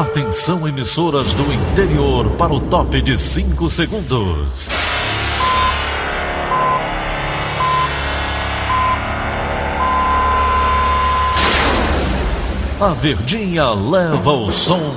Atenção emissoras do interior para o top de 5 segundos. A Verdinha leva o som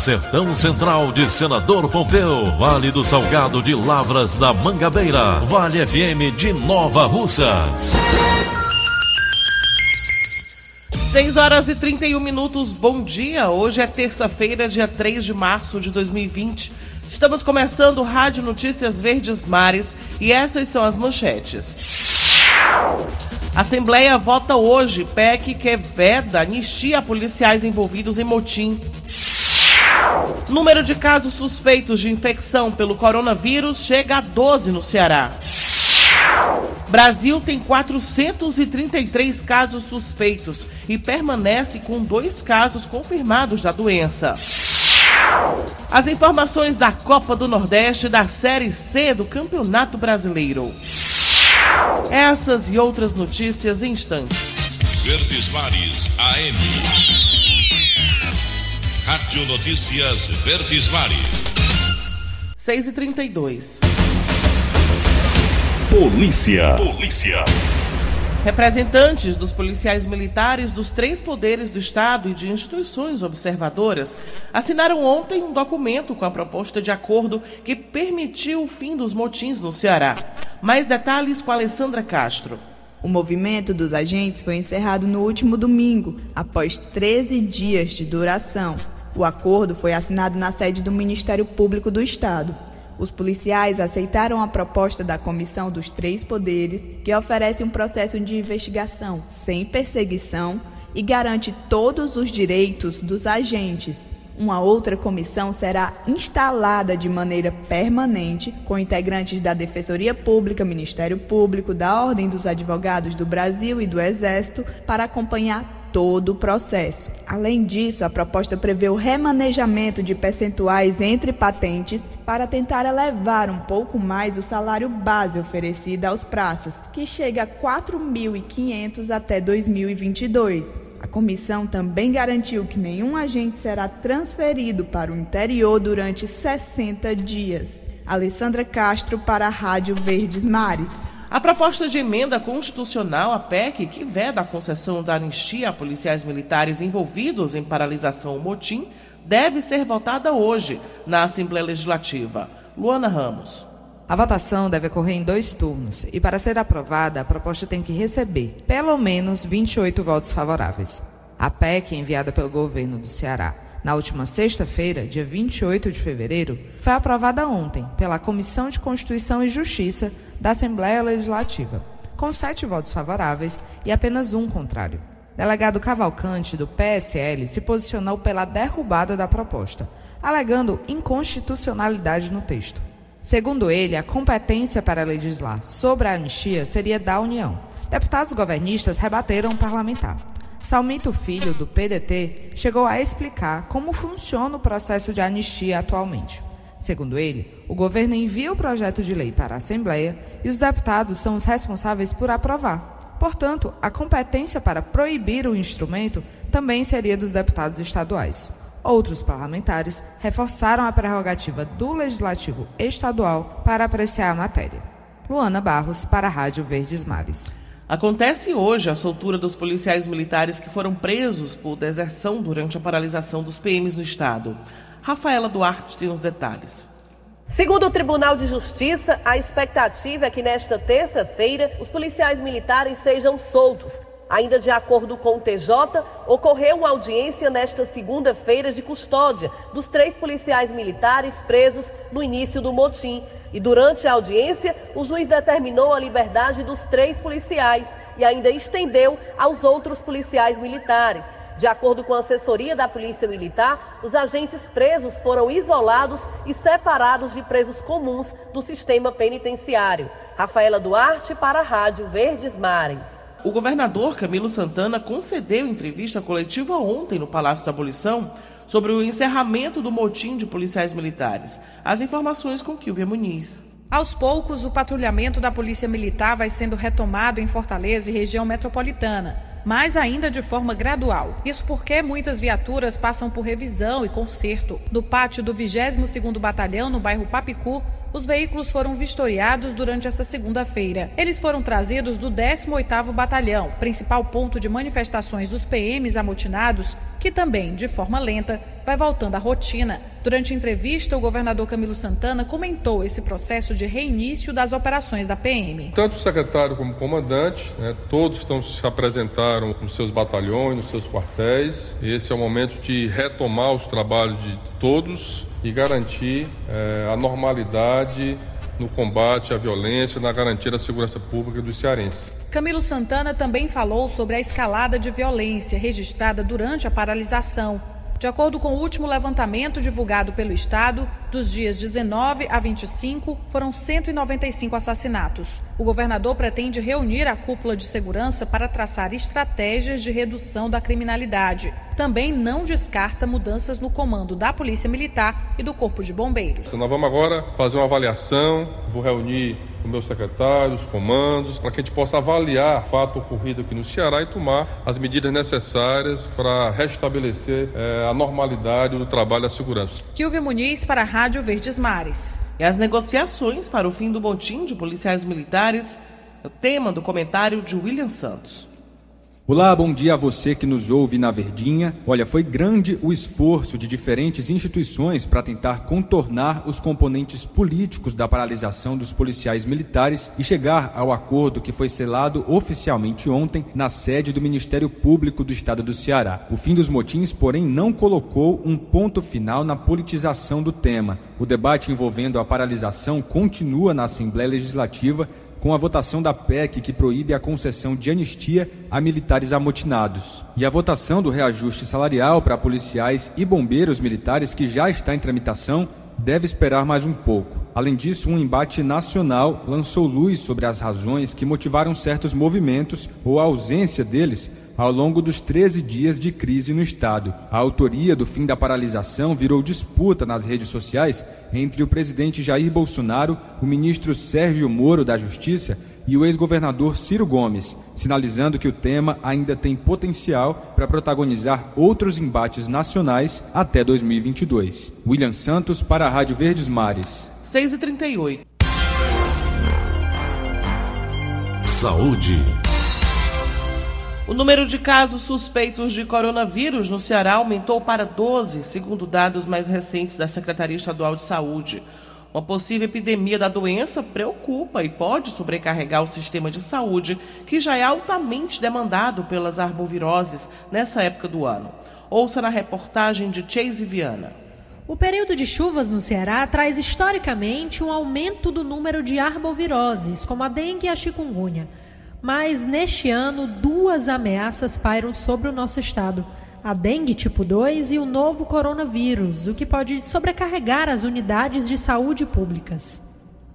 Sertão Central de Senador Pompeu, Vale do Salgado de Lavras da Mangabeira, Vale FM de Nova Russas. 6 horas e 31 minutos, bom dia. Hoje é terça-feira, dia 3 de março de 2020. Estamos começando Rádio Notícias Verdes Mares e essas são as manchetes. Assembleia vota hoje PEC que veda anistia policiais envolvidos em motim. Número de casos suspeitos de infecção pelo coronavírus chega a 12 no Ceará. Brasil tem 433 casos suspeitos e permanece com dois casos confirmados da doença. As informações da Copa do Nordeste da Série C do Campeonato Brasileiro. Essas e outras notícias em instantes. Verdes Mares AM. Rádio Notícias Verdes Mares. 6 e 32 Polícia. Polícia. Representantes dos policiais militares dos três poderes do Estado e de instituições observadoras assinaram ontem um documento com a proposta de acordo que permitiu o fim dos motins no Ceará. Mais detalhes com a Alessandra Castro. O movimento dos agentes foi encerrado no último domingo, após 13 dias de duração. O acordo foi assinado na sede do Ministério Público do Estado. Os policiais aceitaram a proposta da Comissão dos Três Poderes, que oferece um processo de investigação sem perseguição e garante todos os direitos dos agentes. Uma outra comissão será instalada de maneira permanente, com integrantes da Defensoria Pública, Ministério Público, da Ordem dos Advogados do Brasil e do Exército, para acompanhar todo o processo. Além disso, a proposta prevê o remanejamento de percentuais entre patentes para tentar elevar um pouco mais o salário base oferecido aos praças, que chega a 4.500 até 2022. A comissão também garantiu que nenhum agente será transferido para o interior durante 60 dias. Alessandra Castro para a Rádio Verdes Mares. A proposta de emenda constitucional, a PEC, que veda a concessão da anistia a policiais militares envolvidos em paralisação ou motim, deve ser votada hoje na Assembleia Legislativa. Luana Ramos. A votação deve ocorrer em dois turnos e, para ser aprovada, a proposta tem que receber pelo menos 28 votos favoráveis. A PEC, enviada pelo governo do Ceará na última sexta-feira, dia 28 de fevereiro, foi aprovada ontem pela Comissão de Constituição e Justiça da Assembleia Legislativa, com sete votos favoráveis e apenas um contrário. Delegado Cavalcante, do PSL, se posicionou pela derrubada da proposta, alegando inconstitucionalidade no texto. Segundo ele, a competência para legislar sobre a anistia seria da União. Deputados governistas rebateram o parlamentar. Salmito Filho, do PDT, chegou a explicar como funciona o processo de anistia atualmente. Segundo ele, o governo envia o projeto de lei para a Assembleia e os deputados são os responsáveis por aprovar. Portanto, a competência para proibir o instrumento também seria dos deputados estaduais. Outros parlamentares reforçaram a prerrogativa do Legislativo Estadual para apreciar a matéria. Luana Barros, para a Rádio Verdes Mares. Acontece hoje a soltura dos policiais militares que foram presos por deserção durante a paralisação dos PMs no estado. Rafaela Duarte tem os detalhes. Segundo o Tribunal de Justiça, a expectativa é que nesta terça-feira os policiais militares sejam soltos. Ainda de acordo com o TJ, ocorreu uma audiência nesta segunda-feira de custódia dos três policiais militares presos no início do motim. E durante a audiência, o juiz determinou a liberdade dos três policiais e ainda estendeu aos outros policiais militares. De acordo com a assessoria da Polícia Militar, os agentes presos foram isolados e separados de presos comuns do sistema penitenciário. Rafaela Duarte para a Rádio Verdes Mares. O governador Camilo Santana concedeu entrevista coletiva ontem no Palácio da Abolição sobre o encerramento do motim de policiais militares. As informações com Kilvia Muniz. Aos poucos, o patrulhamento da Polícia Militar vai sendo retomado em Fortaleza e região metropolitana, mas ainda de forma gradual. Isso porque muitas viaturas passam por revisão e conserto. No pátio do 22º Batalhão, no bairro Papicu, os veículos foram vistoriados durante essa segunda-feira. Eles foram trazidos do 18º Batalhão, principal ponto de manifestações dos PMs amotinados, que também, de forma lenta, vai voltando à rotina. Durante entrevista, o governador Camilo Santana comentou esse processo de reinício das operações da PM. Tanto o secretário como o comandante, né, todos estão se apresentaram com seus batalhões, nos seus quartéis. Esse é o momento de retomar os trabalhos de todos e garantir é, a normalidade no combate à violência, na garantia da segurança pública dos cearenses. Camilo Santana também falou sobre a escalada de violência registrada durante a paralisação. De acordo com o último levantamento divulgado pelo Estado, dos dias 19 a 25 foram 195 assassinatos. O governador pretende reunir a cúpula de segurança para traçar estratégias de redução da criminalidade. Também não descarta mudanças no comando da Polícia Militar e do Corpo de Bombeiros. Nós vamos agora fazer uma avaliação, vou reunir o meu secretário, os comandos, para que a gente possa avaliar o fato ocorrido aqui no Ceará e tomar as medidas necessárias para restabelecer é, a normalidade do trabalho da segurança. Kilvio Muniz para a Rádio Verdes Mares. E as negociações para o fim do motim de policiais militares é o tema do comentário de William Santos. Olá, bom dia a você que nos ouve na Verdinha. Olha, foi grande o esforço de diferentes instituições para tentar contornar os componentes políticos da paralisação dos policiais militares e chegar ao acordo que foi selado oficialmente ontem na sede do Ministério Público do Estado do Ceará. O fim dos motins, porém, não colocou um ponto final na politização do tema. O debate envolvendo a paralisação continua na Assembleia Legislativa com a votação da PEC que proíbe a concessão de anistia a militares amotinados, e a votação do reajuste salarial para policiais e bombeiros militares que já está em tramitação deve esperar mais um pouco. Além disso, um embate nacional lançou luz sobre as razões que motivaram certos movimentos ou a ausência deles ao longo dos 13 dias de crise no Estado. A autoria do fim da paralisação virou disputa nas redes sociais entre o presidente Jair Bolsonaro, o ministro Sérgio Moro da Justiça e o ex-governador Ciro Gomes, sinalizando que o tema ainda tem potencial para protagonizar outros embates nacionais até 2022. William Santos para a Rádio Verdes Mares. 6 e 38 Saúde. O número de casos suspeitos de coronavírus no Ceará aumentou para 12, segundo dados mais recentes da Secretaria Estadual de Saúde. Uma possível epidemia da doença preocupa e pode sobrecarregar o sistema de saúde, que já é altamente demandado pelas arboviroses nessa época do ano. Ouça na reportagem de Chase Viana. O período de chuvas no Ceará traz historicamente um aumento do número de arboviroses, como a dengue e a chikungunya. Mas neste ano, duas ameaças pairam sobre o nosso estado: a dengue tipo 2 e o novo coronavírus, o que pode sobrecarregar as unidades de saúde públicas.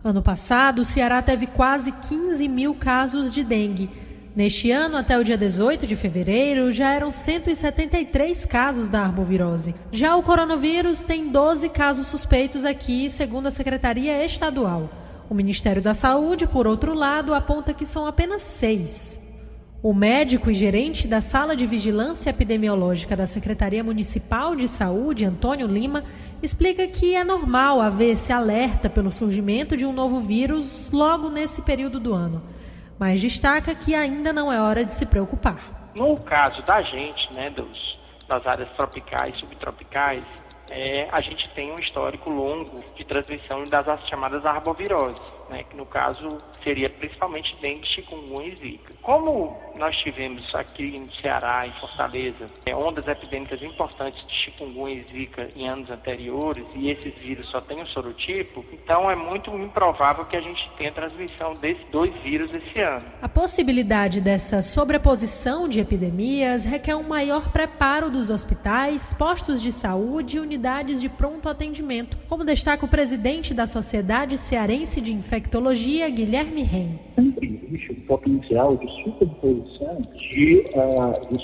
Ano passado, o Ceará teve quase 15 mil casos de dengue. Neste ano, até o dia 18 de fevereiro, já eram 173 casos da arbovirose. Já o coronavírus tem 12 casos suspeitos aqui, segundo a Secretaria Estadual. O Ministério da Saúde, por outro lado, aponta que são apenas seis. O médico e gerente da Sala de Vigilância Epidemiológica da Secretaria Municipal de Saúde, Antônio Lima, explica que é normal haver esse alerta pelo surgimento de um novo vírus logo nesse período do ano, mas destaca que ainda não é hora de se preocupar. No caso da gente, né, dos, das áreas tropicais, subtropicais, é, a gente tem um histórico longo de transmissão das chamadas arboviroses né, que no caso seria principalmente dengue, chikungunya e zika. Como nós tivemos aqui no Ceará, em Fortaleza, é, ondas epidêmicas importantes de chikungunya e zika em anos anteriores, e esses vírus só têm um sorotipo, então é muito improvável que a gente tenha transmissão desses dois vírus esse ano. A possibilidade dessa sobreposição de epidemias requer um maior preparo dos hospitais, postos de saúde e unidades de pronto atendimento, como destaca o presidente da Sociedade Cearense de Infecção infectologia, Guilherme Ren. Existe um potencial de superposição de, uh, de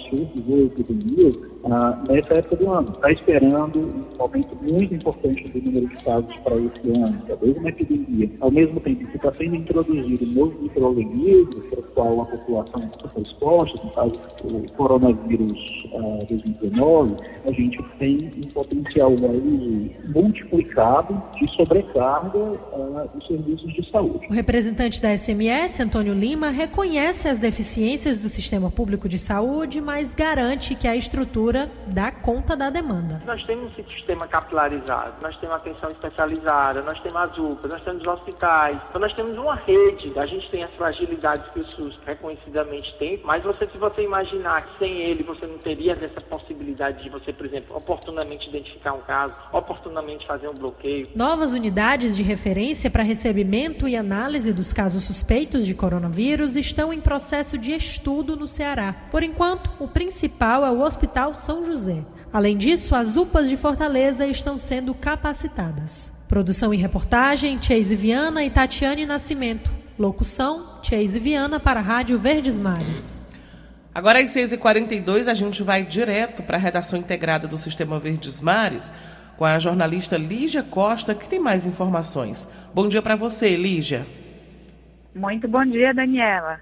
ou epidemias uh, nessa época do ano. Está esperando um aumento muito importante do número de casos para esse ano, talvez uma epidemia. Ao mesmo tempo que está sendo introduzido um novo microorganismo, para o qual a população está exposta, no caso o coronavírus uh, 2019, a gente tem um potencial aí multiplicado de sobrecarga uh, dos serviços de saúde. O representante da SMS, Antônio Lima, reconhece as deficiências do sistema público de saúde, mas garante que a estrutura dá conta da demanda. Nós temos um sistema capilarizado, nós temos atenção especializada, nós temos as UPAs, nós temos hospitais, então nós temos uma rede. A gente tem as fragilidades que o SUS reconhecidamente tem, mas você, se você imaginar que sem ele você não teria essa possibilidade de você, por exemplo, oportunamente identificar um caso, oportunamente fazer um bloqueio. Novas unidades de referência para recebimento e análise dos casos suspeitos de coronavírus estão em processo de estudo no Ceará. Por enquanto, o principal é o Hospital São José. Além disso, as UPAs de Fortaleza estão sendo capacitadas. Produção e reportagem: Chase Viana e Tatiane Nascimento. Locução: Chase Viana para a Rádio Verdes Mares. Agora às 6h42 a gente vai direto para a redação integrada do Sistema Verdes Mares com a jornalista Lígia Costa, que tem mais informações. Bom dia para você, Lígia. Muito bom dia, Daniela.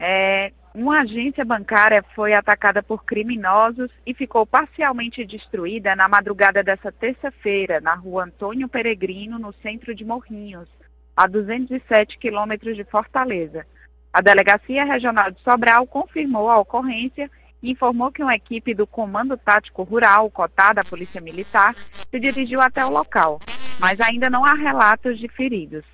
É, uma agência bancária foi atacada por criminosos e ficou parcialmente destruída na madrugada dessa terça-feira, na rua Antônio Peregrino, no centro de Morrinhos, a 207 quilômetros de Fortaleza. A Delegacia Regional de Sobral confirmou a ocorrência informou que uma equipe do Comando Tático Rural, cotada à Polícia Militar, se dirigiu até o local, mas ainda não há relatos de feridos.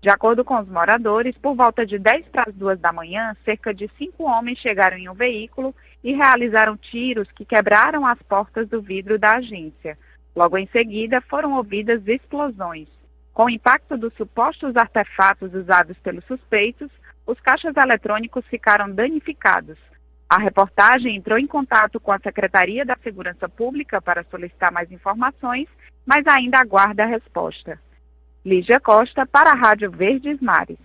De acordo com os moradores, por volta de 10 para as 2 da manhã, cerca de cinco homens chegaram em um veículo e realizaram tiros que quebraram as portas do vidro da agência. Logo em seguida, foram ouvidas explosões. Com o impacto dos supostos artefatos usados pelos suspeitos, os caixas eletrônicos ficaram danificados, a reportagem entrou em contato com a Secretaria da Segurança Pública para solicitar mais informações, mas ainda aguarda a resposta. Lígia Costa, para a Rádio Verdes Mares.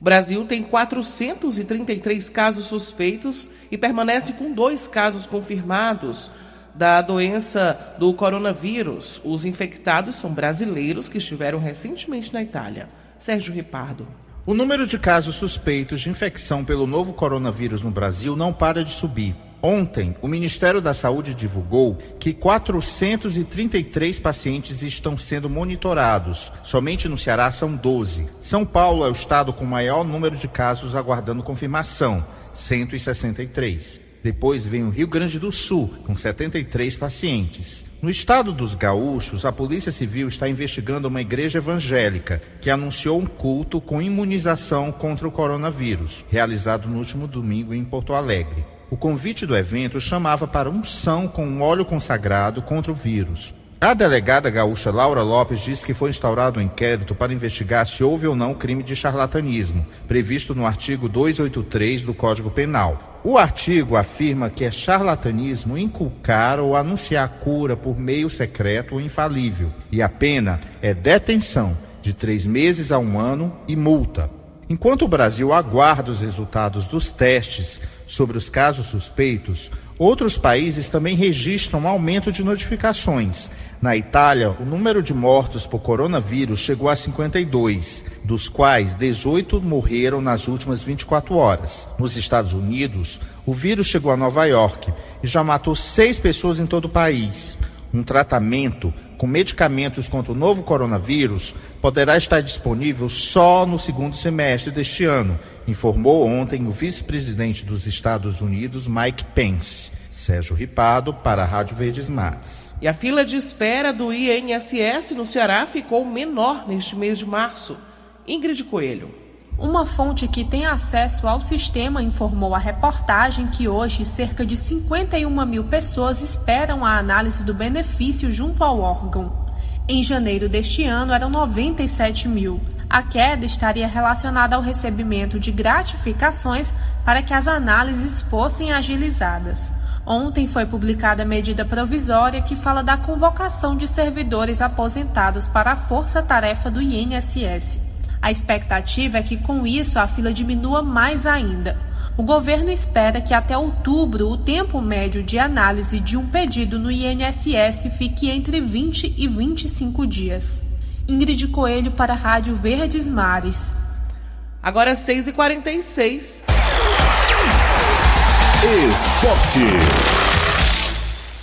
O Brasil tem 433 casos suspeitos e permanece com dois casos confirmados da doença do coronavírus. Os infectados são brasileiros que estiveram recentemente na Itália. Sérgio Ripardo. O número de casos suspeitos de infecção pelo novo coronavírus no Brasil não para de subir. Ontem, o Ministério da Saúde divulgou que 433 pacientes estão sendo monitorados. Somente no Ceará são 12. São Paulo é o estado com maior número de casos aguardando confirmação, 163. Depois vem o Rio Grande do Sul, com 73 pacientes. No estado dos gaúchos, a Polícia Civil está investigando uma igreja evangélica que anunciou um culto com imunização contra o coronavírus, realizado no último domingo em Porto Alegre. O convite do evento chamava para unção com um óleo consagrado contra o vírus. A delegada gaúcha Laura Lopes disse que foi instaurado um inquérito para investigar se houve ou não crime de charlatanismo, previsto no artigo 283 do Código Penal. O artigo afirma que é charlatanismo inculcar ou anunciar cura por meio secreto ou infalível, e a pena é detenção de três meses a um ano e multa. Enquanto o Brasil aguarda os resultados dos testes sobre os casos suspeitos, outros países também registram um aumento de notificações. Na Itália, o número de mortos por coronavírus chegou a 52, dos quais 18 morreram nas últimas 24 horas. Nos Estados Unidos, o vírus chegou a Nova York e já matou seis pessoas em todo o país. Um tratamento com medicamentos contra o novo coronavírus poderá estar disponível só no segundo semestre deste ano, informou ontem o vice-presidente dos Estados Unidos, Mike Pence. Sérgio Ripado, para a Rádio Verdes Mares. E a fila de espera do INSS no Ceará ficou menor neste mês de março. Ingrid Coelho. Uma fonte que tem acesso ao sistema informou à reportagem que hoje cerca de 51 mil pessoas esperam a análise do benefício junto ao órgão. Em janeiro deste ano eram 97 mil. A queda estaria relacionada ao recebimento de gratificações para que as análises fossem agilizadas. Ontem foi publicada a medida provisória que fala da convocação de servidores aposentados para a força-tarefa do INSS. A expectativa é que com isso a fila diminua mais ainda. O governo espera que até outubro o tempo médio de análise de um pedido no INSS fique entre 20 e 25 dias. Ingrid Coelho para a Rádio Verdes Mares. Agora 6h46. Esporte.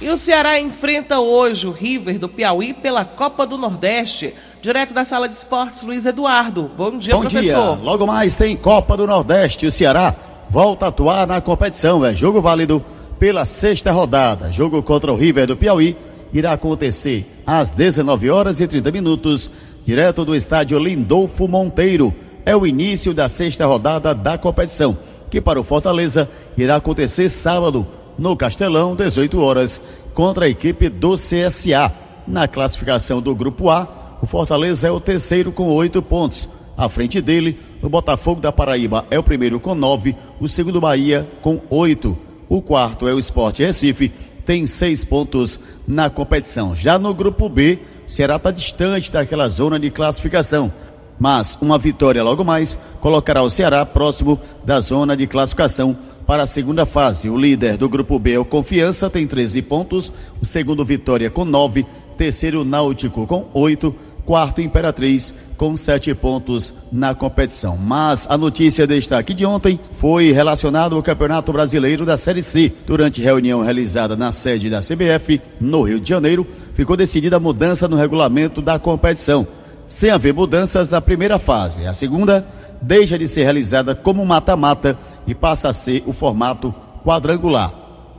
E o Ceará enfrenta hoje o River do Piauí pela Copa do Nordeste. Direto da sala de esportes, Luiz Eduardo. Bom dia, Bom professor. dia. Logo mais tem Copa do Nordeste. O Ceará volta a atuar na competição. É jogo válido pela sexta rodada. Jogo contra o River do Piauí irá acontecer às 19 horas e 30 minutos, direto do estádio Lindolfo Monteiro. É o início da sexta rodada da competição, que para o Fortaleza irá acontecer sábado no Castelão, 18 horas, contra a equipe do CSA. Na classificação do Grupo A, o Fortaleza é o terceiro com oito pontos. À frente dele, o Botafogo da Paraíba é o primeiro com nove, o segundo Bahia com oito. O quarto é o Esporte Recife, tem seis pontos na competição. Já no Grupo B, o Ceará está distante daquela zona de classificação. Mas uma vitória logo mais colocará o Ceará próximo da zona de classificação para a segunda fase. O líder do grupo B o Confiança, tem 13 pontos. O segundo, Vitória, com 9. Terceiro, Náutico, com 8. Quarto, Imperatriz, com 7 pontos na competição. Mas a notícia de destaque de ontem foi relacionada ao Campeonato Brasileiro da Série C. Durante reunião realizada na sede da CBF, no Rio de Janeiro, ficou decidida a mudança no regulamento da competição. Sem haver mudanças na primeira fase. A segunda deixa de ser realizada como mata-mata e passa a ser o formato quadrangular.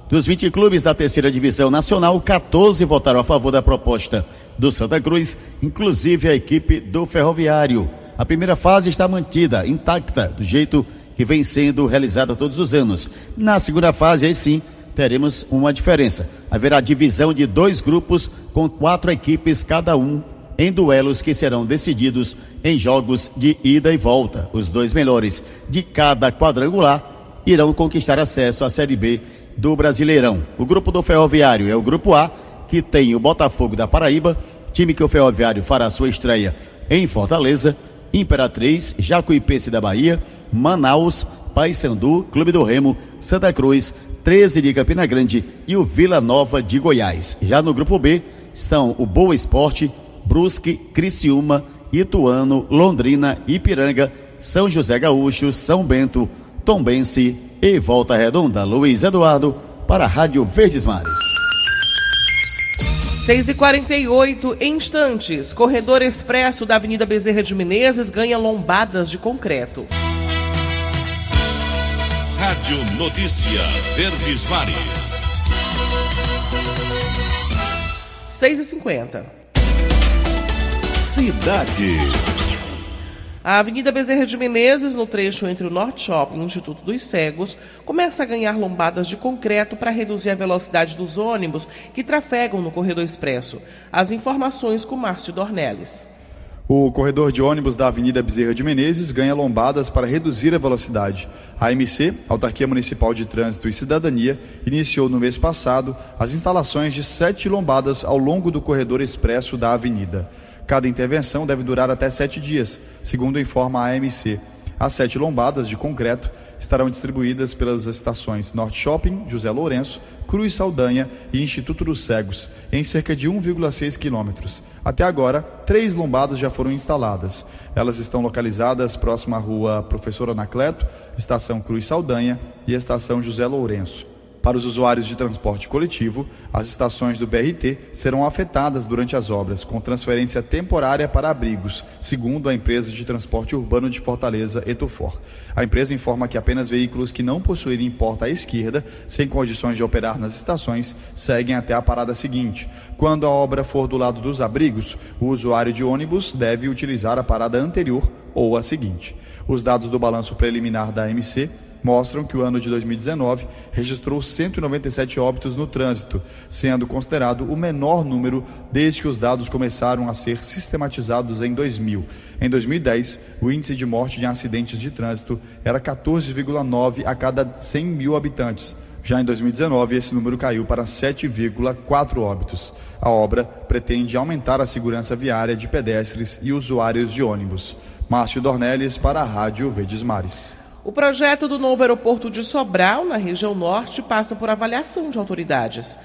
Dos 20 clubes da terceira divisão nacional, 14 votaram a favor da proposta do Santa Cruz, inclusive a equipe do Ferroviário. A primeira fase está mantida, intacta, do jeito que vem sendo realizada todos os anos. Na segunda fase, aí sim, teremos uma diferença. Haverá divisão de dois grupos com quatro equipes cada um em duelos que serão decididos em jogos de ida e volta. Os dois melhores de cada quadrangular irão conquistar acesso à Série B do Brasileirão. O grupo do Ferroviário é o grupo A, que tem o Botafogo da Paraíba, time que o Ferroviário fará sua estreia em Fortaleza, Imperatriz, Jacuipense da Bahia, Manaus, Paysandu, Clube do Remo, Santa Cruz, 13 de Campina Grande e o Vila Nova de Goiás. Já no grupo B estão o Boa Esporte, Brusque, Criciúma, Ituano, Londrina, Ipiranga, São José Gaúcho, São Bento, Tombense e Volta Redonda. Luiz Eduardo para a Rádio Verdes Mares. 6 e 48 instantes. Corredor expresso da Avenida Bezerra de Menezes ganha lombadas de concreto. Rádio Notícia Verdes Mares. 6 e 50 Cidade. A Avenida Bezerra de Menezes, no trecho entre o Norte Shopping e o Instituto dos Cegos, começa a ganhar lombadas de concreto para reduzir a velocidade dos ônibus que trafegam no corredor expresso. As informações com Márcio Dornelles. O corredor de ônibus da Avenida Bezerra de Menezes ganha lombadas para reduzir a velocidade. A MC, Autarquia Municipal de Trânsito e Cidadania, iniciou no mês passado as instalações de sete lombadas ao longo do corredor expresso da avenida. Cada intervenção deve durar até sete dias, segundo informa a AMC. As sete lombadas de concreto estarão distribuídas pelas estações Norte Shopping, José Lourenço, Cruz Saldanha e Instituto dos Cegos, em cerca de 1,6 quilômetros. Até agora, três lombadas já foram instaladas. Elas estão localizadas próximo à rua Professor Anacleto, Estação Cruz Saldanha e Estação José Lourenço. Para os usuários de transporte coletivo, as estações do BRT serão afetadas durante as obras, com transferência temporária para abrigos, segundo a empresa de transporte urbano de Fortaleza, Etufor. A empresa informa que apenas veículos que não possuírem porta à esquerda, sem condições de operar nas estações, seguem até a parada seguinte. Quando a obra for do lado dos abrigos, o usuário de ônibus deve utilizar a parada anterior ou a seguinte. Os dados do balanço preliminar da MC mostram que o ano de 2019 registrou 197 óbitos no trânsito, sendo considerado o menor número desde que os dados começaram a ser sistematizados em 2000. Em 2010, o índice de morte de acidentes de trânsito era 14,9 a cada 100 mil habitantes. Já em 2019, esse número caiu para 7,4 óbitos. A obra pretende aumentar a segurança viária de pedestres e usuários de ônibus. Márcio Dornelles para a Rádio Verdes Mares. O projeto do novo aeroporto de Sobral, na região norte, passa por avaliação de autoridades,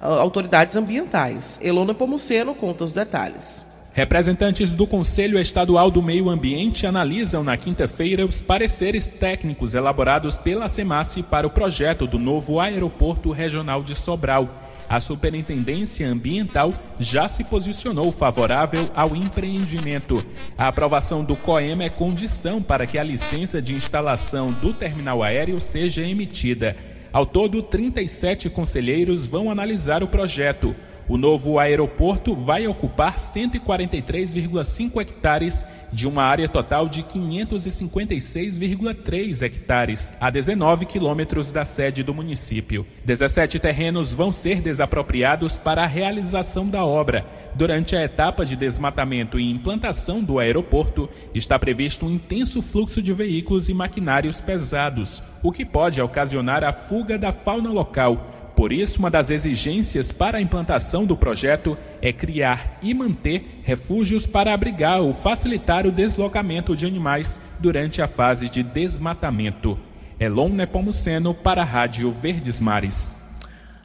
autoridades ambientais. Elona Pomuceno conta os detalhes. Representantes do Conselho Estadual do Meio Ambiente analisam na quinta-feira os pareceres técnicos elaborados pela SEMASSE para o projeto do novo Aeroporto Regional de Sobral. A Superintendência Ambiental já se posicionou favorável ao empreendimento. A aprovação do COEMA é condição para que a licença de instalação do terminal aéreo seja emitida. Ao todo, 37 conselheiros vão analisar o projeto. O novo aeroporto vai ocupar 143,5 hectares de uma área total de 556,3 hectares, a 19 quilômetros da sede do município. 17 terrenos vão ser desapropriados para a realização da obra. Durante a etapa de desmatamento e implantação do aeroporto, está previsto um intenso fluxo de veículos e maquinários pesados, o que pode ocasionar a fuga da fauna local por isso, uma das exigências para a implantação do projeto é criar e manter refúgios para abrigar ou facilitar o deslocamento de animais durante a fase de desmatamento. Elon Nepomuceno para a Rádio Verdes Mares.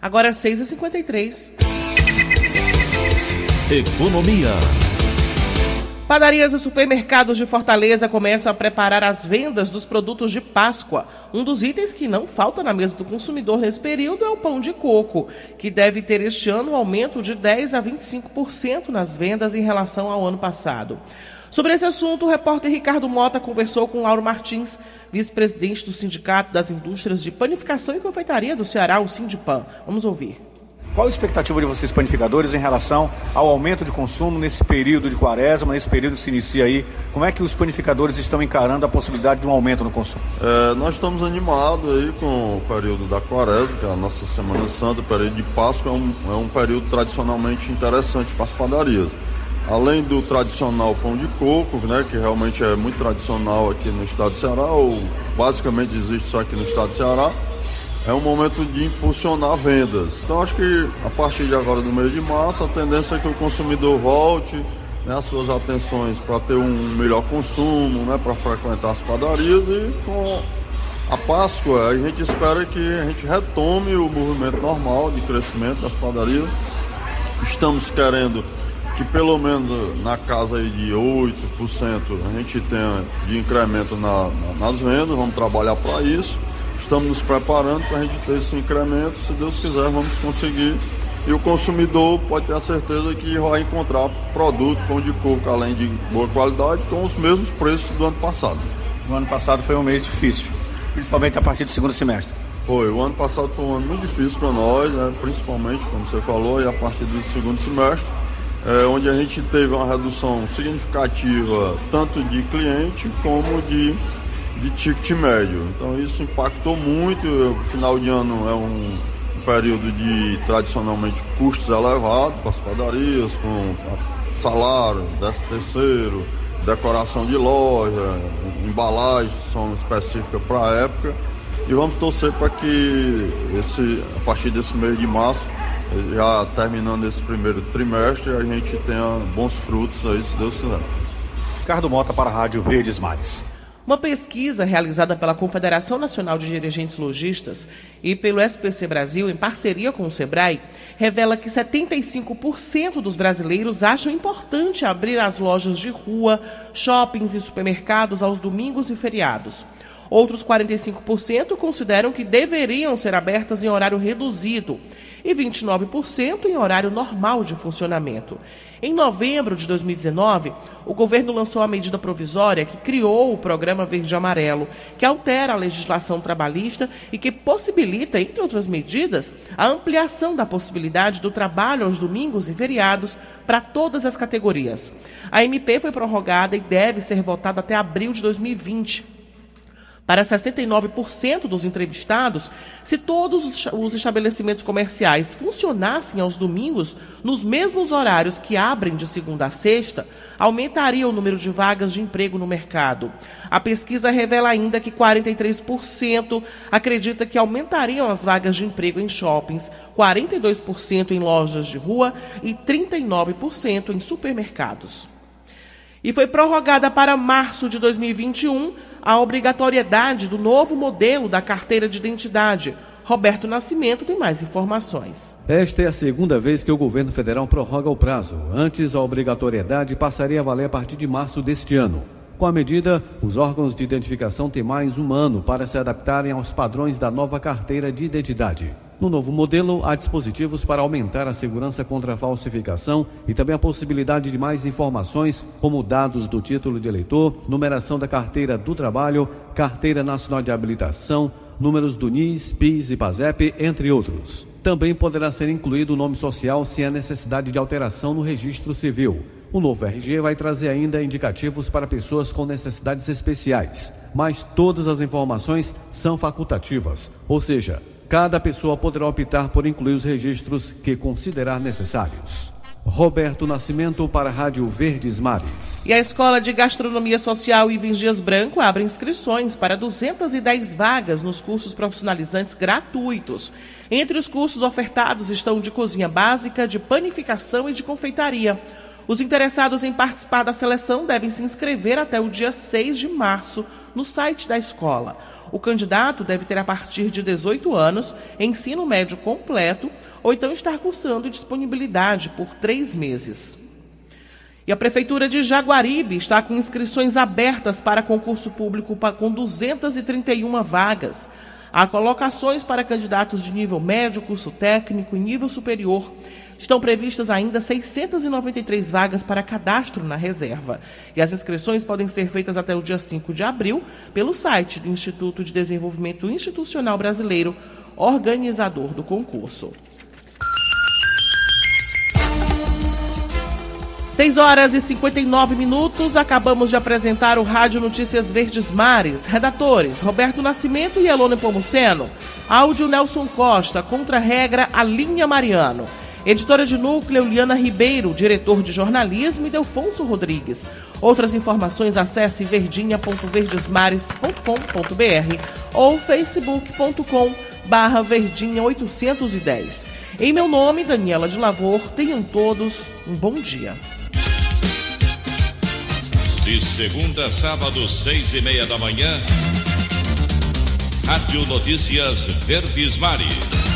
Agora 6h53. Economia. Padarias e supermercados de Fortaleza começam a preparar as vendas dos produtos de Páscoa. Um dos itens que não falta na mesa do consumidor nesse período é o pão de coco, que deve ter este ano um aumento de 10 a 25% nas vendas em relação ao ano passado. Sobre esse assunto, o repórter Ricardo Mota conversou com Lauro Martins, vice-presidente do Sindicato das Indústrias de Panificação e Confeitaria do Ceará, o Sindipan. Vamos ouvir. Qual a expectativa de vocês, panificadores, em relação ao aumento de consumo nesse período de quaresma, nesse período que se inicia aí? Como é que os panificadores estão encarando a possibilidade de um aumento no consumo? É, nós estamos animados aí com o período da quaresma, que é a nossa Semana Santa, o período de Páscoa, é um, é um período tradicionalmente interessante para as padarias. Além do tradicional pão de coco, né, que realmente é muito tradicional aqui no estado de Ceará, ou basicamente existe só aqui no estado de Ceará, é um momento de impulsionar vendas. Então acho que a partir de agora do mês de março, a tendência é que o consumidor volte né, as suas atenções para ter um melhor consumo, né, para frequentar as padarias e com a Páscoa a gente espera que a gente retome o movimento normal de crescimento das padarias. Estamos querendo que pelo menos na casa de 8% a gente tenha de incremento na, na, nas vendas, vamos trabalhar para isso estamos nos preparando para a gente ter esse incremento. Se Deus quiser, vamos conseguir. E o consumidor pode ter a certeza que vai encontrar produto pão de coco, além de boa qualidade, com os mesmos preços do ano passado. O ano passado foi um mês difícil, principalmente a partir do segundo semestre. Foi, o ano passado foi um ano muito difícil para nós, né? principalmente, como você falou, e a partir do segundo semestre, é, onde a gente teve uma redução significativa tanto de cliente como de de ticket médio. Então isso impactou muito. O final de ano é um, período de tradicionalmente custos elevados para as padarias, com salário, décimo terceiro, decoração de loja, embalagens são específicas para a época. E vamos torcer para que esse, a partir desse mês de março, já terminando esse primeiro trimestre, a gente tenha bons frutos aí, se Deus quiser. Ricardo Mota para a Rádio Verdes Mares. Uma pesquisa realizada pela Confederação Nacional de Dirigentes Logistas e pelo SPC Brasil, em parceria com o Sebrae, revela que 75% dos brasileiros acham importante abrir as lojas de rua, shoppings e supermercados aos domingos e feriados. Outros 45% consideram que deveriam ser abertas em horário reduzido e 29% em horário normal de funcionamento. Em novembro de 2019, o governo lançou a medida provisória que criou o Programa Verde Amarelo, que altera a legislação trabalhista e que possibilita, entre outras medidas, a ampliação da possibilidade do trabalho aos domingos e feriados para todas as categorias. A MP foi prorrogada e deve ser votada até abril de 2020. Para 69% dos entrevistados, se todos os estabelecimentos comerciais funcionassem aos domingos nos mesmos horários que abrem de segunda a sexta, aumentaria o número de vagas de emprego no mercado. A pesquisa revela ainda que 43% acredita que aumentariam as vagas de emprego em shoppings, 42% em lojas de rua e 39% em supermercados. E foi prorrogada para março de 2021 a obrigatoriedade do novo modelo da carteira de identidade. Roberto Nascimento tem mais informações. Esta é a segunda vez que o governo federal prorroga o prazo. Antes, a obrigatoriedade passaria a valer a partir de março deste ano. Com a medida, os órgãos de identificação têm mais um ano para se adaptarem aos padrões da nova carteira de identidade. No novo modelo, há dispositivos para aumentar a segurança contra a falsificação e também a possibilidade de mais informações, como dados do título de eleitor, numeração da carteira do trabalho, carteira nacional de habilitação, números do NIS, PIS e PASEP, entre outros. Também poderá ser incluído o nome social se há necessidade de alteração no registro civil. O novo RG vai trazer ainda indicativos para pessoas com necessidades especiais, mas todas as informações são facultativas, ou seja, Cada pessoa poderá optar por incluir os registros que considerar necessários. Roberto Nascimento para a Rádio Verdes Mares. E a Escola de Gastronomia Social Ivens Dias Branco abre inscrições para 210 vagas nos cursos profissionalizantes gratuitos. Entre os cursos ofertados estão de cozinha básica, de panificação e de confeitaria. Os interessados em participar da seleção devem se inscrever até o dia 6 de março no site da escola. O candidato deve ter a partir de 18 anos, ensino médio completo ou então estar cursando disponibilidade por três meses. E a Prefeitura de Jaguaribe está com inscrições abertas para concurso público com 231 vagas. Há colocações para candidatos de nível médio, curso técnico e nível superior. Estão previstas ainda 693 vagas para cadastro na reserva. E as inscrições podem ser feitas até o dia 5 de abril pelo site do Instituto de Desenvolvimento Institucional Brasileiro, organizador do concurso. 6 horas e 59 minutos, acabamos de apresentar o Rádio Notícias Verdes Mares. Redatores: Roberto Nascimento e Elone Pomuceno. Áudio Nelson Costa, contra-regra Alinha Mariano. Editora de núcleo Liana Ribeiro, diretor de jornalismo e Delfonso Rodrigues. Outras informações acesse verdinha.verdesmares.com.br ou facebook.com barra verdinha 810. Em meu nome, Daniela de Lavor, tenham todos um bom dia. De segunda a sábado, seis e meia da manhã. Rádio Notícias Verdes Mares.